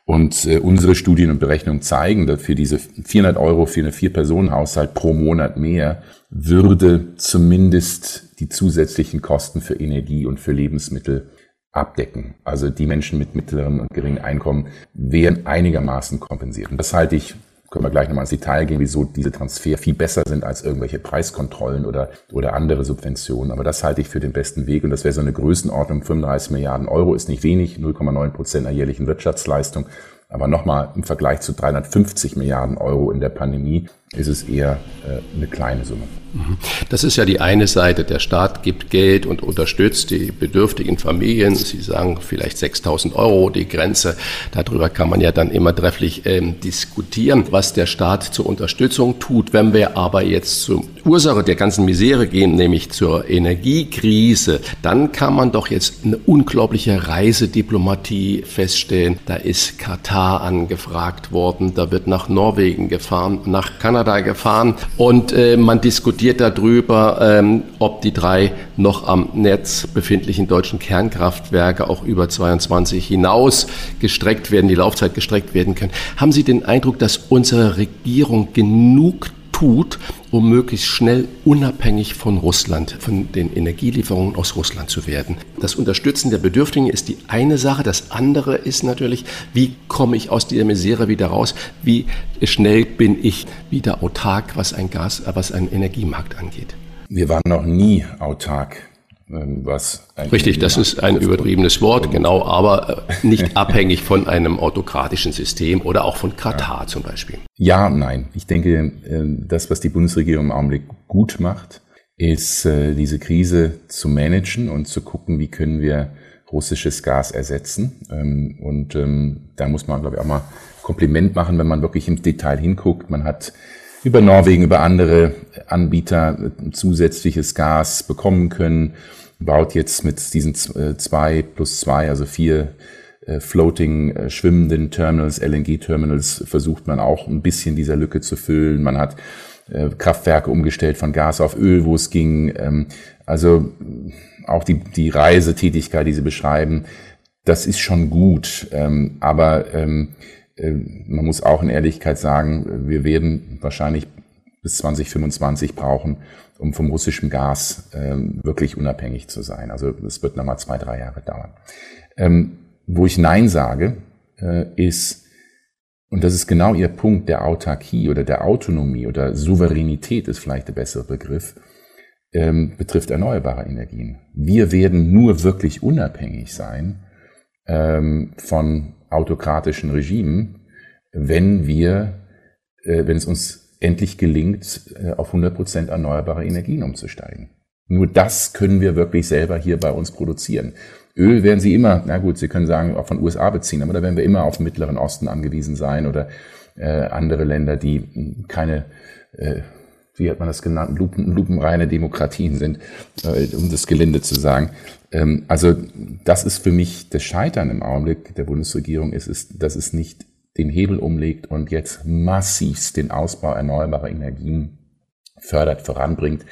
Und äh, unsere Studien und Berechnungen zeigen, dass für diese 400 Euro für eine Vier-Personen-Haushalt pro Monat mehr würde zumindest die zusätzlichen Kosten für Energie und für Lebensmittel abdecken. Also die Menschen mit mittlerem und geringem Einkommen wären einigermaßen kompensiert. Und das halte ich können wir gleich nochmal ins Detail gehen, wieso diese Transfer viel besser sind als irgendwelche Preiskontrollen oder, oder andere Subventionen. Aber das halte ich für den besten Weg und das wäre so eine Größenordnung. 35 Milliarden Euro ist nicht wenig, 0,9 Prozent der jährlichen Wirtschaftsleistung. Aber nochmal im Vergleich zu 350 Milliarden Euro in der Pandemie ist es eher äh, eine kleine Summe. Mhm. Das ist ja die eine Seite. Der Staat gibt Geld und unterstützt die bedürftigen Familien. Sie sagen vielleicht 6000 Euro die Grenze. Darüber kann man ja dann immer trefflich ähm, diskutieren, was der Staat zur Unterstützung tut. Wenn wir aber jetzt zur Ursache der ganzen Misere gehen, nämlich zur Energiekrise, dann kann man doch jetzt eine unglaubliche Reisediplomatie feststellen. Da ist Katar angefragt worden, da wird nach Norwegen gefahren, nach Kanada gefahren und äh, man diskutiert darüber, ähm, ob die drei noch am Netz befindlichen deutschen Kernkraftwerke auch über 22 hinaus gestreckt werden, die Laufzeit gestreckt werden können. Haben Sie den Eindruck, dass unsere Regierung genug tut, um möglichst schnell unabhängig von Russland, von den Energielieferungen aus Russland zu werden. Das Unterstützen der Bedürftigen ist die eine Sache. Das andere ist natürlich, wie komme ich aus dieser Misere wieder raus? Wie schnell bin ich wieder autark, was ein Gas, was einen Energiemarkt angeht? Wir waren noch nie autark was Richtig, das ist ein übertriebenes Wort, genau, aber äh, nicht abhängig von einem autokratischen System oder auch von Katar ja. zum Beispiel. Ja, nein. Ich denke, äh, das, was die Bundesregierung im Augenblick gut macht, ist äh, diese Krise zu managen und zu gucken, wie können wir russisches Gas ersetzen. Ähm, und ähm, da muss man, glaube ich, auch mal Kompliment machen, wenn man wirklich im Detail hinguckt. Man hat über Norwegen, über andere Anbieter zusätzliches Gas bekommen können, baut jetzt mit diesen äh, zwei plus zwei, also vier äh, floating äh, schwimmenden Terminals, LNG-Terminals, versucht man auch ein bisschen dieser Lücke zu füllen. Man hat Kraftwerke umgestellt von Gas auf Öl, wo es ging. Ähm, also auch die, die Reisetätigkeit, die Sie beschreiben, das ist schon gut. Ähm, aber ähm, äh, man muss auch in Ehrlichkeit sagen, wir werden wahrscheinlich bis 2025 brauchen, um vom russischen Gas ähm, wirklich unabhängig zu sein. Also es wird nochmal zwei, drei Jahre dauern. Ähm, wo ich Nein sage, äh, ist, und das ist genau Ihr Punkt der Autarkie oder der Autonomie oder Souveränität ist vielleicht der bessere Begriff, ähm, betrifft erneuerbare Energien. Wir werden nur wirklich unabhängig sein ähm, von autokratischen Regimen, wenn wir, äh, wenn es uns endlich gelingt, äh, auf 100 Prozent erneuerbare Energien umzusteigen. Nur das können wir wirklich selber hier bei uns produzieren. Öl werden Sie immer, na gut, Sie können sagen, auch von USA beziehen, aber da werden wir immer auf den Mittleren Osten angewiesen sein oder äh, andere Länder, die keine, äh, wie hat man das genannt, Lupen, lupenreine Demokratien sind, äh, um das gelinde zu sagen. Ähm, also das ist für mich das Scheitern im Augenblick der Bundesregierung, ist, ist, dass es nicht den Hebel umlegt und jetzt massivst den Ausbau erneuerbarer Energien fördert, voranbringt,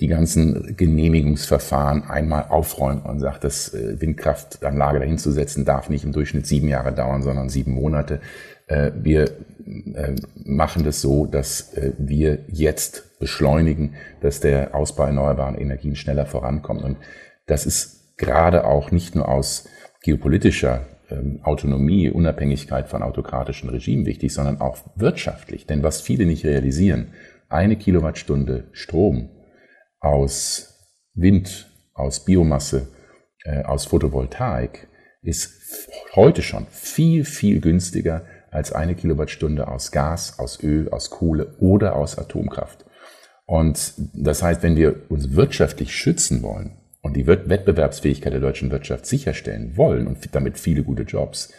die ganzen Genehmigungsverfahren einmal aufräumt und sagt, das äh, Windkraftanlage dahinzusetzen darf nicht im Durchschnitt sieben Jahre dauern, sondern sieben Monate. Äh, wir äh, machen das so, dass wir jetzt beschleunigen, dass der Ausbau erneuerbarer Energien schneller vorankommt. Und das ist gerade auch nicht nur aus geopolitischer ähm, Autonomie, Unabhängigkeit von autokratischen Regimen wichtig, sondern auch wirtschaftlich. Denn was viele nicht realisieren, eine Kilowattstunde Strom aus Wind, aus Biomasse, äh, aus Photovoltaik ist heute schon viel, viel günstiger als eine Kilowattstunde aus Gas, aus Öl, aus Kohle oder aus Atomkraft. Und das heißt, wenn wir uns wirtschaftlich schützen wollen, und die Wettbewerbsfähigkeit der deutschen Wirtschaft sicherstellen wollen und damit viele gute Jobs,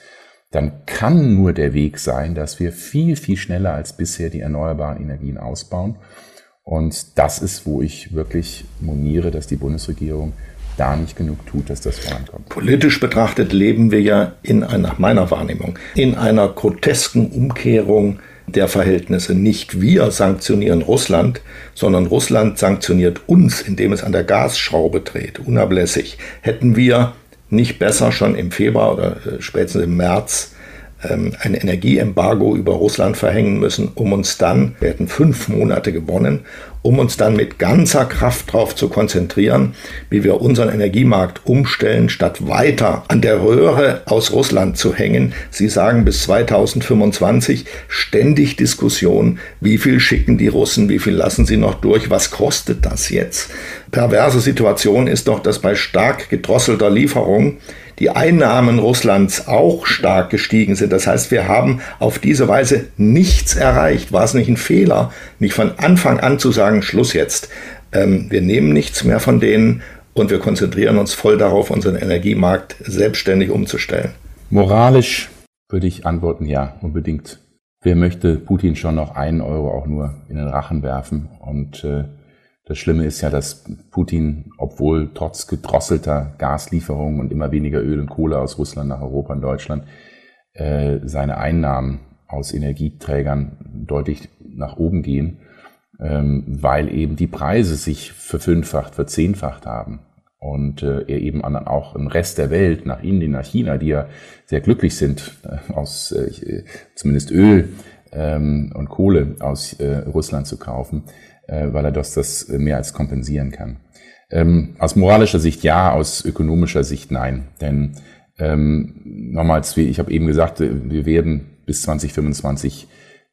dann kann nur der Weg sein, dass wir viel, viel schneller als bisher die erneuerbaren Energien ausbauen. Und das ist, wo ich wirklich moniere, dass die Bundesregierung da nicht genug tut, dass das vorankommt. Politisch betrachtet leben wir ja in einer, nach meiner Wahrnehmung, in einer grotesken Umkehrung der Verhältnisse. Nicht wir sanktionieren Russland, sondern Russland sanktioniert uns, indem es an der Gasschraube dreht, unablässig. Hätten wir nicht besser schon im Februar oder äh, spätestens im März ein Energieembargo über Russland verhängen müssen, um uns dann, wir hätten fünf Monate gewonnen, um uns dann mit ganzer Kraft darauf zu konzentrieren, wie wir unseren Energiemarkt umstellen, statt weiter an der Röhre aus Russland zu hängen. Sie sagen bis 2025 ständig Diskussion, wie viel schicken die Russen, wie viel lassen sie noch durch, was kostet das jetzt? Perverse Situation ist doch, dass bei stark gedrosselter Lieferung die Einnahmen Russlands auch stark gestiegen sind. Das heißt, wir haben auf diese Weise nichts erreicht. War es nicht ein Fehler, nicht von Anfang an zu sagen, Schluss jetzt. Ähm, wir nehmen nichts mehr von denen und wir konzentrieren uns voll darauf, unseren Energiemarkt selbstständig umzustellen. Moralisch würde ich antworten, ja, unbedingt. Wer möchte Putin schon noch einen Euro auch nur in den Rachen werfen und äh, das Schlimme ist ja, dass Putin, obwohl trotz gedrosselter Gaslieferungen und immer weniger Öl und Kohle aus Russland nach Europa und Deutschland, äh, seine Einnahmen aus Energieträgern deutlich nach oben gehen, ähm, weil eben die Preise sich verfünffacht, verzehnfacht haben. Und äh, er eben auch im Rest der Welt, nach Indien, nach China, die ja sehr glücklich sind, äh, aus äh, zumindest Öl ähm, und Kohle aus äh, Russland zu kaufen, äh, weil er das, das mehr als kompensieren kann. Ähm, aus moralischer Sicht ja, aus ökonomischer Sicht nein. Denn ähm, nochmals, ich habe eben gesagt, wir werden bis 2025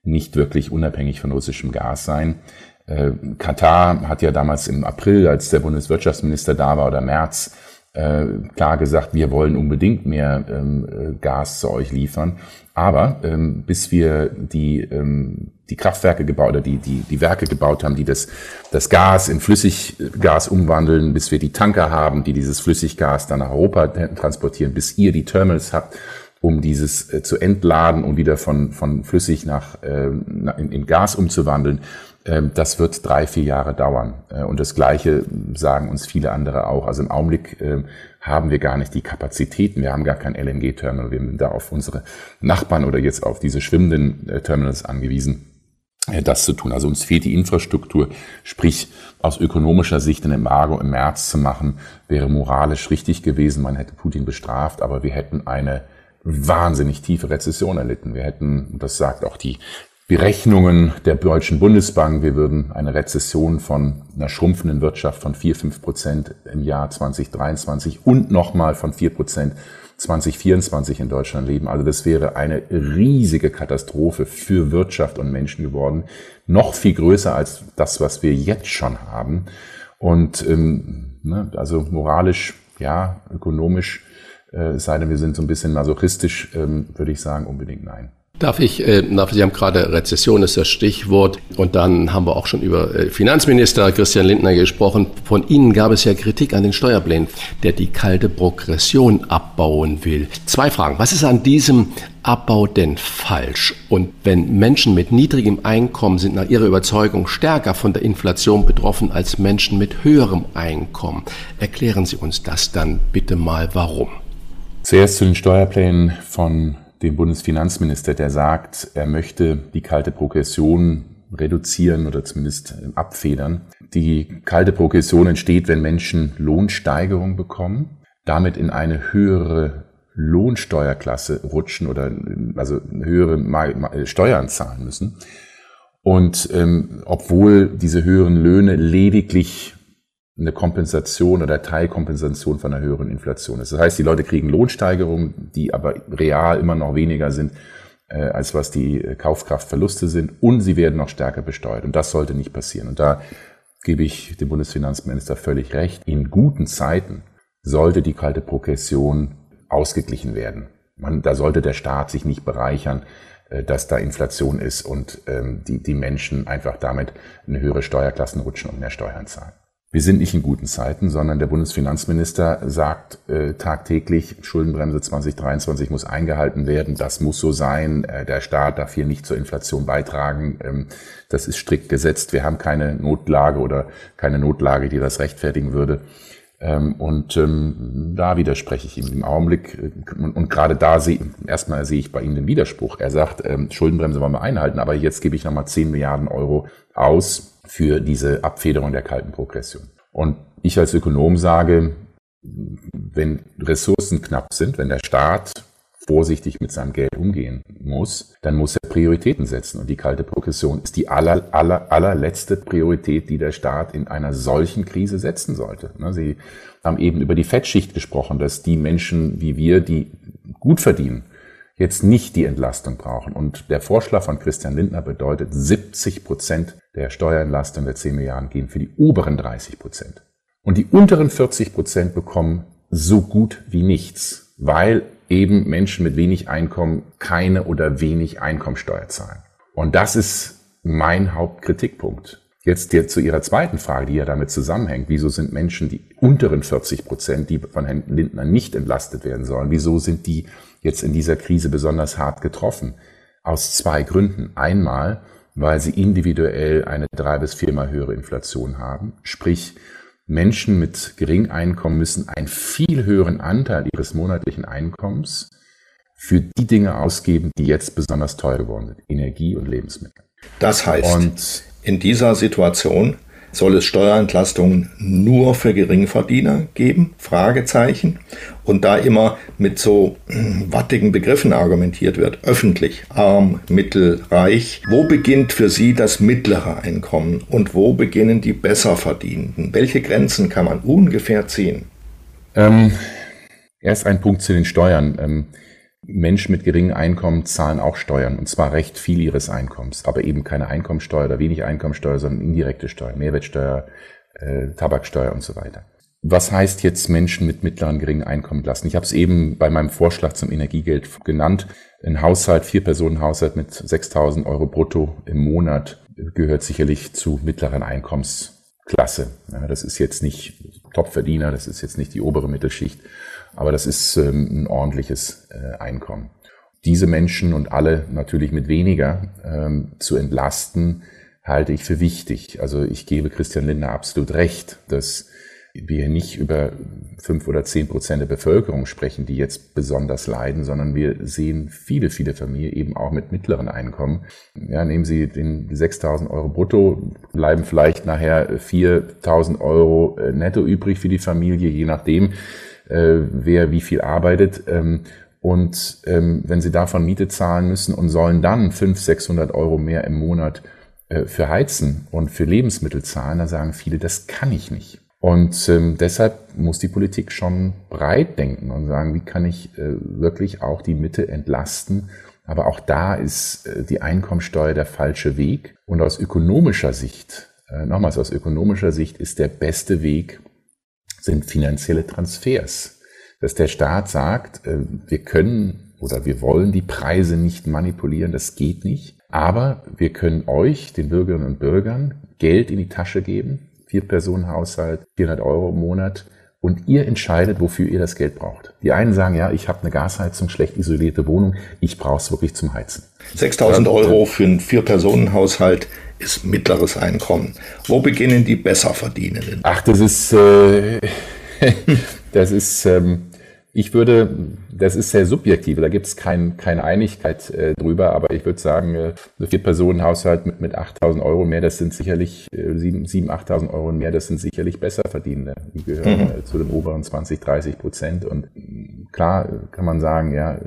nicht wirklich unabhängig von russischem Gas sein. Äh, Katar hat ja damals im April, als der Bundeswirtschaftsminister da war, oder März, äh, klar gesagt, wir wollen unbedingt mehr ähm, äh, Gas zu euch liefern. Aber ähm, bis wir die, ähm, die Kraftwerke gebaut oder die, die, die Werke gebaut haben, die das, das Gas in Flüssiggas umwandeln, bis wir die Tanker haben, die dieses Flüssiggas dann nach Europa transportieren, bis ihr die Terminals habt, um dieses äh, zu entladen und wieder von, von flüssig nach äh, in, in Gas umzuwandeln, das wird drei, vier Jahre dauern. Äh, und das Gleiche sagen uns viele andere auch. Also im Augenblick ähm, haben wir gar nicht die Kapazitäten. Wir haben gar kein LNG-Terminal. Wir sind da auf unsere Nachbarn oder jetzt auf diese schwimmenden äh, Terminals angewiesen äh, das zu tun. Also uns fehlt die Infrastruktur, sprich aus ökonomischer Sicht ein Embargo im März zu machen, wäre moralisch richtig gewesen. Man hätte Putin bestraft, aber wir hätten eine wahnsinnig tiefe Rezession erlitten. Wir hätten, das sagt auch die Berechnungen der Deutschen Bundesbank, wir würden eine Rezession von einer schrumpfenden Wirtschaft von 4, 5 Prozent im Jahr 2023 und nochmal von 4 Prozent 2024 in Deutschland leben. Also das wäre eine riesige Katastrophe für Wirtschaft und Menschen geworden. Noch viel größer als das, was wir jetzt schon haben. Und ähm, ne, also moralisch, ja, ökonomisch, äh, sei denn wir sind so ein bisschen masochistisch, ähm, würde ich sagen, unbedingt nein. Darf ich, äh, Sie haben gerade Rezession ist das Stichwort und dann haben wir auch schon über äh, Finanzminister Christian Lindner gesprochen. Von Ihnen gab es ja Kritik an den Steuerplänen, der die kalte Progression abbauen will. Zwei Fragen. Was ist an diesem Abbau denn falsch? Und wenn Menschen mit niedrigem Einkommen sind nach Ihrer Überzeugung stärker von der Inflation betroffen als Menschen mit höherem Einkommen, erklären Sie uns das dann bitte mal warum. Zuerst zu den Steuerplänen von dem Bundesfinanzminister, der sagt, er möchte die kalte Progression reduzieren oder zumindest äh, abfedern. Die kalte Progression entsteht, wenn Menschen Lohnsteigerung bekommen, damit in eine höhere Lohnsteuerklasse rutschen oder also höhere Steuern zahlen müssen. Und ähm, obwohl diese höheren Löhne lediglich eine Kompensation oder Teilkompensation von einer höheren Inflation ist. Das heißt, die Leute kriegen Lohnsteigerungen, die aber real immer noch weniger sind, äh, als was die Kaufkraftverluste sind und sie werden noch stärker besteuert. Und das sollte nicht passieren. Und da gebe ich dem Bundesfinanzminister völlig recht. In guten Zeiten sollte die kalte Progression ausgeglichen werden. Man, da sollte der Staat sich nicht bereichern, äh, dass da Inflation ist und ähm, die, die Menschen einfach damit in höhere Steuerklassen rutschen und mehr Steuern zahlen. Wir sind nicht in guten Zeiten, sondern der Bundesfinanzminister sagt äh, tagtäglich, Schuldenbremse 2023 muss eingehalten werden, das muss so sein, äh, der Staat darf hier nicht zur Inflation beitragen, ähm, das ist strikt gesetzt, wir haben keine Notlage oder keine Notlage, die das rechtfertigen würde. Ähm, und ähm, da widerspreche ich ihm im Augenblick. Äh, und, und gerade da sehe erstmal sehe ich bei ihm den Widerspruch. Er sagt, ähm, Schuldenbremse wollen wir einhalten, aber jetzt gebe ich nochmal 10 Milliarden Euro aus für diese Abfederung der kalten Progression. Und ich als Ökonom sage, wenn Ressourcen knapp sind, wenn der Staat vorsichtig mit seinem Geld umgehen muss, dann muss er Prioritäten setzen. Und die kalte Progression ist die aller, aller, allerletzte Priorität, die der Staat in einer solchen Krise setzen sollte. Ne, Sie haben eben über die Fettschicht gesprochen, dass die Menschen wie wir, die gut verdienen, jetzt nicht die Entlastung brauchen. Und der Vorschlag von Christian Lindner bedeutet, 70 Prozent der Steuerentlastung der 10 Milliarden gehen für die oberen 30 Prozent. Und die unteren 40 Prozent bekommen so gut wie nichts, weil eben Menschen mit wenig Einkommen keine oder wenig Einkommensteuer zahlen. Und das ist mein Hauptkritikpunkt. Jetzt zu Ihrer zweiten Frage, die ja damit zusammenhängt. Wieso sind Menschen, die unteren 40 Prozent, die von Herrn Lindner nicht entlastet werden sollen, wieso sind die jetzt in dieser Krise besonders hart getroffen? Aus zwei Gründen. Einmal, weil sie individuell eine drei bis viermal höhere Inflation haben. Sprich, Menschen mit geringem Einkommen müssen einen viel höheren Anteil ihres monatlichen Einkommens für die Dinge ausgeben, die jetzt besonders teuer geworden sind. Energie und Lebensmittel. Das heißt, und in dieser Situation Soll es Steuerentlastungen nur für Geringverdiener geben? Fragezeichen. Und da immer mit so hm, wattigen Begriffen argumentiert wird, öffentlich, arm, mittel, reich, wo beginnt für Sie das mittlere Einkommen und wo beginnen die Besserverdienenden? Welche Grenzen kann man ungefähr ziehen? Ähm, erst ein Punkt zu den Steuern. Ähm, Menschen mit geringem Einkommen zahlen auch Steuern, und zwar recht viel ihres Einkommens, aber eben keine Einkommensteuer oder wenig Einkommensteuer, sondern indirekte Steuer, Mehrwertsteuer, äh, Tabaksteuer und so weiter. Was heißt jetzt Menschen mit mittleren geringen Einkommen lassen? Ich habe es eben bei meinem Vorschlag zum Energiegeld genannt. Ein Haushalt, vier Personen Haushalt mit 6.000 Euro brutto im Monat gehört sicherlich zu mittleren Einkommensklasse. Ja, das ist jetzt nicht Topverdiener, das ist jetzt nicht die obere Mittelschicht, aber das ist ähm, ein ordentliches äh, Einkommen. Diese Menschen und alle natürlich mit weniger ähm, zu entlasten, halte ich für wichtig. Also ich gebe Christian Lindner absolut recht, dass wir nicht über fünf oder zehn Prozent der Bevölkerung sprechen, die jetzt besonders leiden, sondern wir sehen viele, viele Familien eben auch mit mittleren Einkommen. Ja, nehmen Sie den 6.000 Euro brutto, bleiben vielleicht nachher 4.000 Euro äh, netto übrig für die Familie, je nachdem, äh, wer wie viel arbeitet. Ähm, und ähm, wenn Sie davon Miete zahlen müssen und sollen dann 500, 600 Euro mehr im Monat äh, für Heizen und für Lebensmittel zahlen, dann sagen viele, das kann ich nicht. Und ähm, deshalb muss die Politik schon breit denken und sagen, wie kann ich äh, wirklich auch die Mitte entlasten. Aber auch da ist äh, die Einkommensteuer der falsche Weg. Und aus ökonomischer Sicht, äh, nochmals aus ökonomischer Sicht ist der beste Weg, sind finanzielle Transfers. Dass der Staat sagt, äh, wir können oder wir wollen die Preise nicht manipulieren, das geht nicht. Aber wir können euch, den Bürgerinnen und Bürgern, Geld in die Tasche geben, Vier-Personen-Haushalt, 400 Euro im Monat. Und ihr entscheidet, wofür ihr das Geld braucht. Die einen sagen, ja, ich habe eine Gasheizung, schlecht isolierte Wohnung, ich brauche es wirklich zum Heizen. 6000 Euro für einen Vier-Personen-Haushalt ist mittleres Einkommen. Wo beginnen die Besserverdienenden? Ach, das ist, äh, das ist, ähm, ich würde, das ist sehr subjektiv, da gibt es kein, keine Einigkeit äh, drüber, aber ich würde sagen, äh, ein Vier-Personen-Haushalt mit, mit 8.000 Euro mehr, das sind sicherlich, äh, 7.000, 8.000 Euro mehr, das sind sicherlich Besserverdienende. Die gehören mhm. äh, zu den oberen 20, 30 Prozent. Und klar kann man sagen, ja,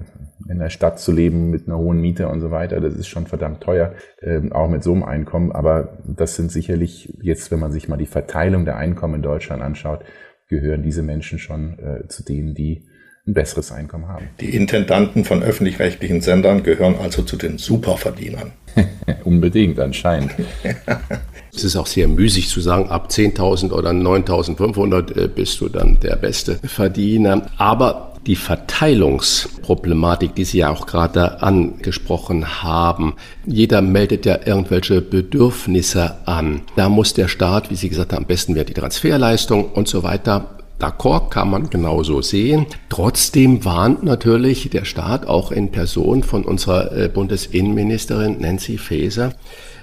in der Stadt zu leben mit einer hohen Miete und so weiter, das ist schon verdammt teuer, äh, auch mit so einem Einkommen. Aber das sind sicherlich jetzt, wenn man sich mal die Verteilung der Einkommen in Deutschland anschaut, gehören diese Menschen schon äh, zu denen, die ein besseres Einkommen haben. Die Intendanten von öffentlich-rechtlichen Sendern gehören also zu den Superverdienern. Unbedingt, anscheinend. es ist auch sehr müßig zu sagen, ab 10.000 oder 9.500 äh, bist du dann der beste Verdiener. Aber die Verteilungsproblematik, die Sie ja auch gerade angesprochen haben. Jeder meldet ja irgendwelche Bedürfnisse an. Da muss der Staat, wie Sie gesagt haben, am besten wäre die Transferleistung und so weiter D'accord, kann man genauso sehen. Trotzdem warnt natürlich der Staat auch in Person von unserer äh, Bundesinnenministerin Nancy Faeser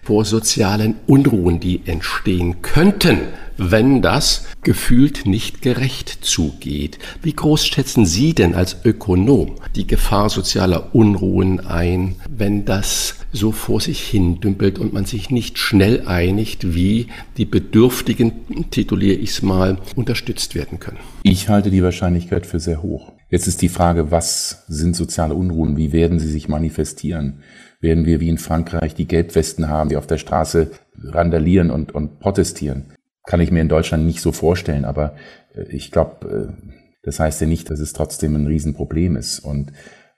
vor sozialen Unruhen, die entstehen könnten, wenn das gefühlt nicht gerecht zugeht. Wie groß schätzen Sie denn als Ökonom die Gefahr sozialer Unruhen ein, wenn das so vor sich hin dümpelt und man sich nicht schnell einigt, wie die Bedürftigen, tituliere ich es mal, unterstützt werden können? Ich halte die Wahrscheinlichkeit für sehr hoch. Jetzt ist die Frage, was sind soziale Unruhen? Wie werden sie sich manifestieren? Werden wir wie in Frankreich die Gelbwesten haben, die auf der Straße randalieren und, und protestieren? Kann ich mir in Deutschland nicht so vorstellen, aber äh, ich glaube, äh, das heißt ja nicht, dass es trotzdem ein Riesenproblem ist. Und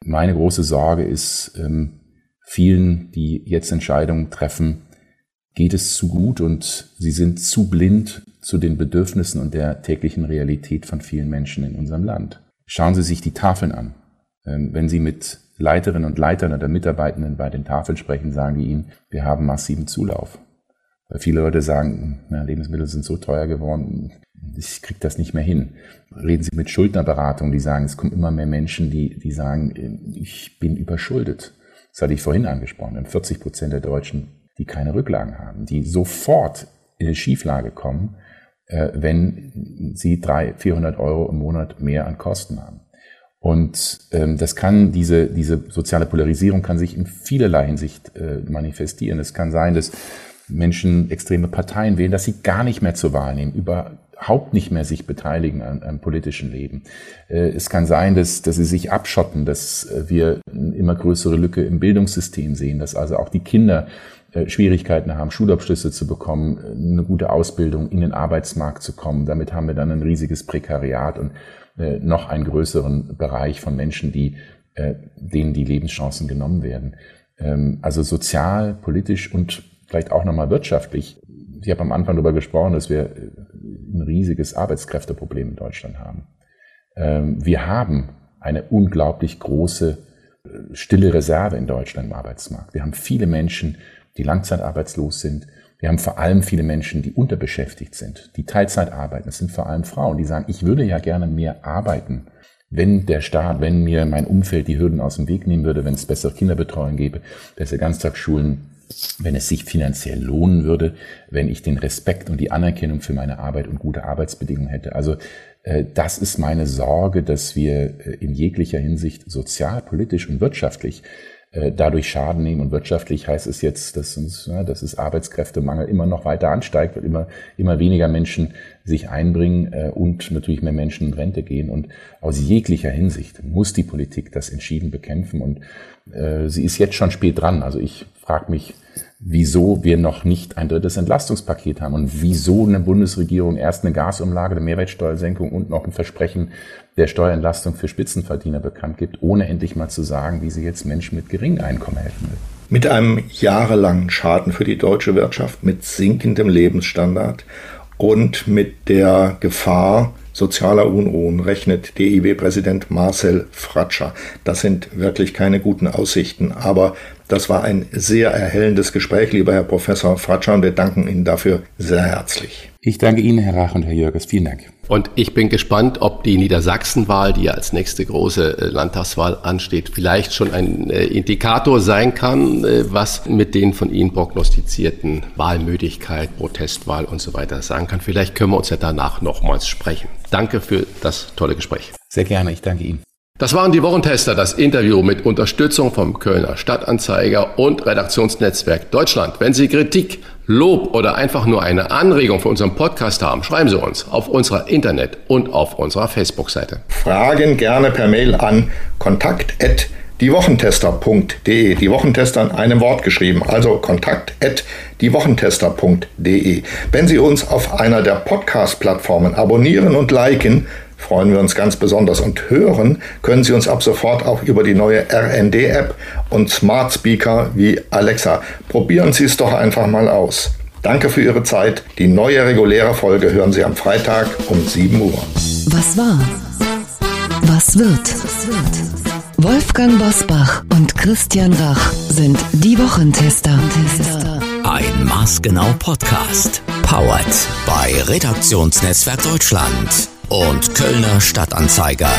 meine große Sorge ist, ähm, vielen, die jetzt Entscheidungen treffen, geht es zu gut und sie sind zu blind zu den Bedürfnissen und der täglichen Realität von vielen Menschen in unserem Land. Schauen Sie sich die Tafeln an. Ähm, wenn Sie mit Leiterinnen und Leitern oder Mitarbeitenden bei den Tafeln sprechen, sagen die Ihnen, wir haben massiven Zulauf. Weil viele Leute sagen, na, Lebensmittel sind so teuer geworden, ich kriege das nicht mehr hin. Reden Sie mit Schuldnerberatung, die sagen, es kommen immer mehr Menschen, die, die sagen, ich bin überschuldet. Das hatte ich vorhin angesprochen. 40 Prozent der Deutschen, die keine Rücklagen haben, die sofort in eine Schieflage kommen, äh, wenn sie 300, 400 Euro im Monat mehr an Kosten haben. Und ähm, das kann, diese, diese soziale Polarisierung kann sich in vielerlei Hinsicht äh, manifestieren. Es kann sein, dass Menschen extreme Parteien wählen, dass sie gar nicht mehr zur Wahl nehmen, überhaupt nicht mehr sich beteiligen am, am politischen Leben. Äh, es kann sein, dass, dass sie sich abschotten, dass wir eine immer größere Lücke im Bildungssystem sehen, dass also auch die Kinder äh, Schwierigkeiten haben, Schulabschlüsse zu bekommen, eine gute Ausbildung in den Arbeitsmarkt zu kommen. Damit haben wir dann ein riesiges Prekariat und äh, noch einen größeren Bereich von Menschen, die, äh, denen die Lebenschancen genommen werden. Ähm, also sozial, politisch und vielleicht auch nochmal wirtschaftlich. Ich habe am Anfang darüber gesprochen, dass wir ein riesiges Arbeitskräfteproblem in Deutschland haben. Ähm, wir haben eine unglaublich große stille Reserve in Deutschland im Arbeitsmarkt. Wir haben viele Menschen, die langzeitarbeitslos sind. Wir haben vor allem viele Menschen, die unterbeschäftigt sind, die Teilzeit arbeiten. Das sind vor allem Frauen, die sagen, ich würde ja gerne mehr arbeiten, wenn der Staat, wenn mir mein Umfeld die Hürden aus dem Weg nehmen würde, wenn es bessere Kinderbetreuung gäbe, bessere Ganztagsschulen, wenn es sich finanziell lohnen würde, wenn ich den Respekt und die Anerkennung für meine Arbeit und gute Arbeitsbedingungen hätte. Also äh, das ist meine Sorge, dass wir äh, in jeglicher Hinsicht sozial, politisch und wirtschaftlich dadurch Schaden nehmen. Und wirtschaftlich heißt es jetzt, dass uns, dass es Arbeitskräftemangel immer noch weiter ansteigt, weil immer, immer weniger Menschen sich einbringen äh, und natürlich mehr Menschen in Rente gehen. Und aus jeglicher Hinsicht muss die Politik das entschieden bekämpfen. Und äh, sie ist jetzt schon spät dran. Also ich frage mich, wieso wir noch nicht ein drittes Entlastungspaket haben und wieso eine Bundesregierung erst eine Gasumlage, eine Mehrwertsteuersenkung und noch ein Versprechen der Steuerentlastung für Spitzenverdiener bekannt gibt, ohne endlich mal zu sagen, wie sie jetzt Menschen mit geringem Einkommen helfen will. Mit einem jahrelangen Schaden für die deutsche Wirtschaft, mit sinkendem Lebensstandard und mit der Gefahr sozialer Unruhen rechnet DIW-Präsident Marcel Fratscher. Das sind wirklich keine guten Aussichten, aber das war ein sehr erhellendes Gespräch, lieber Herr Professor Fratscher, und wir danken Ihnen dafür sehr herzlich. Ich danke Ihnen, Herr Rach und Herr Jürges. Vielen Dank. Und ich bin gespannt, ob die Niedersachsenwahl, die ja als nächste große äh, Landtagswahl ansteht, vielleicht schon ein äh, Indikator sein kann, äh, was mit den von Ihnen prognostizierten Wahlmöglichkeit, Protestwahl und so weiter sagen kann. Vielleicht können wir uns ja danach nochmals sprechen. Danke für das tolle Gespräch. Sehr gerne, ich danke Ihnen. Das waren die Wochentester, das Interview mit Unterstützung vom Kölner Stadtanzeiger und Redaktionsnetzwerk Deutschland. Wenn Sie Kritik, Lob oder einfach nur eine Anregung für unseren Podcast haben, schreiben Sie uns auf unserer Internet- und auf unserer Facebook-Seite. Fragen gerne per Mail an kontakt@ diewochentester.de. Die Wochentester in einem Wort geschrieben, also kontakt. Wenn Sie uns auf einer der Podcast-Plattformen abonnieren und liken, freuen wir uns ganz besonders. Und hören können Sie uns ab sofort auch über die neue RND-App und Smart Speaker wie Alexa. Probieren Sie es doch einfach mal aus. Danke für Ihre Zeit. Die neue reguläre Folge hören Sie am Freitag um 7 Uhr. Was war? Was wird? Wolfgang Bosbach und Christian Rach sind die Wochentester. Ein Maßgenau Podcast. Powered bei Redaktionsnetzwerk Deutschland und Kölner Stadtanzeiger.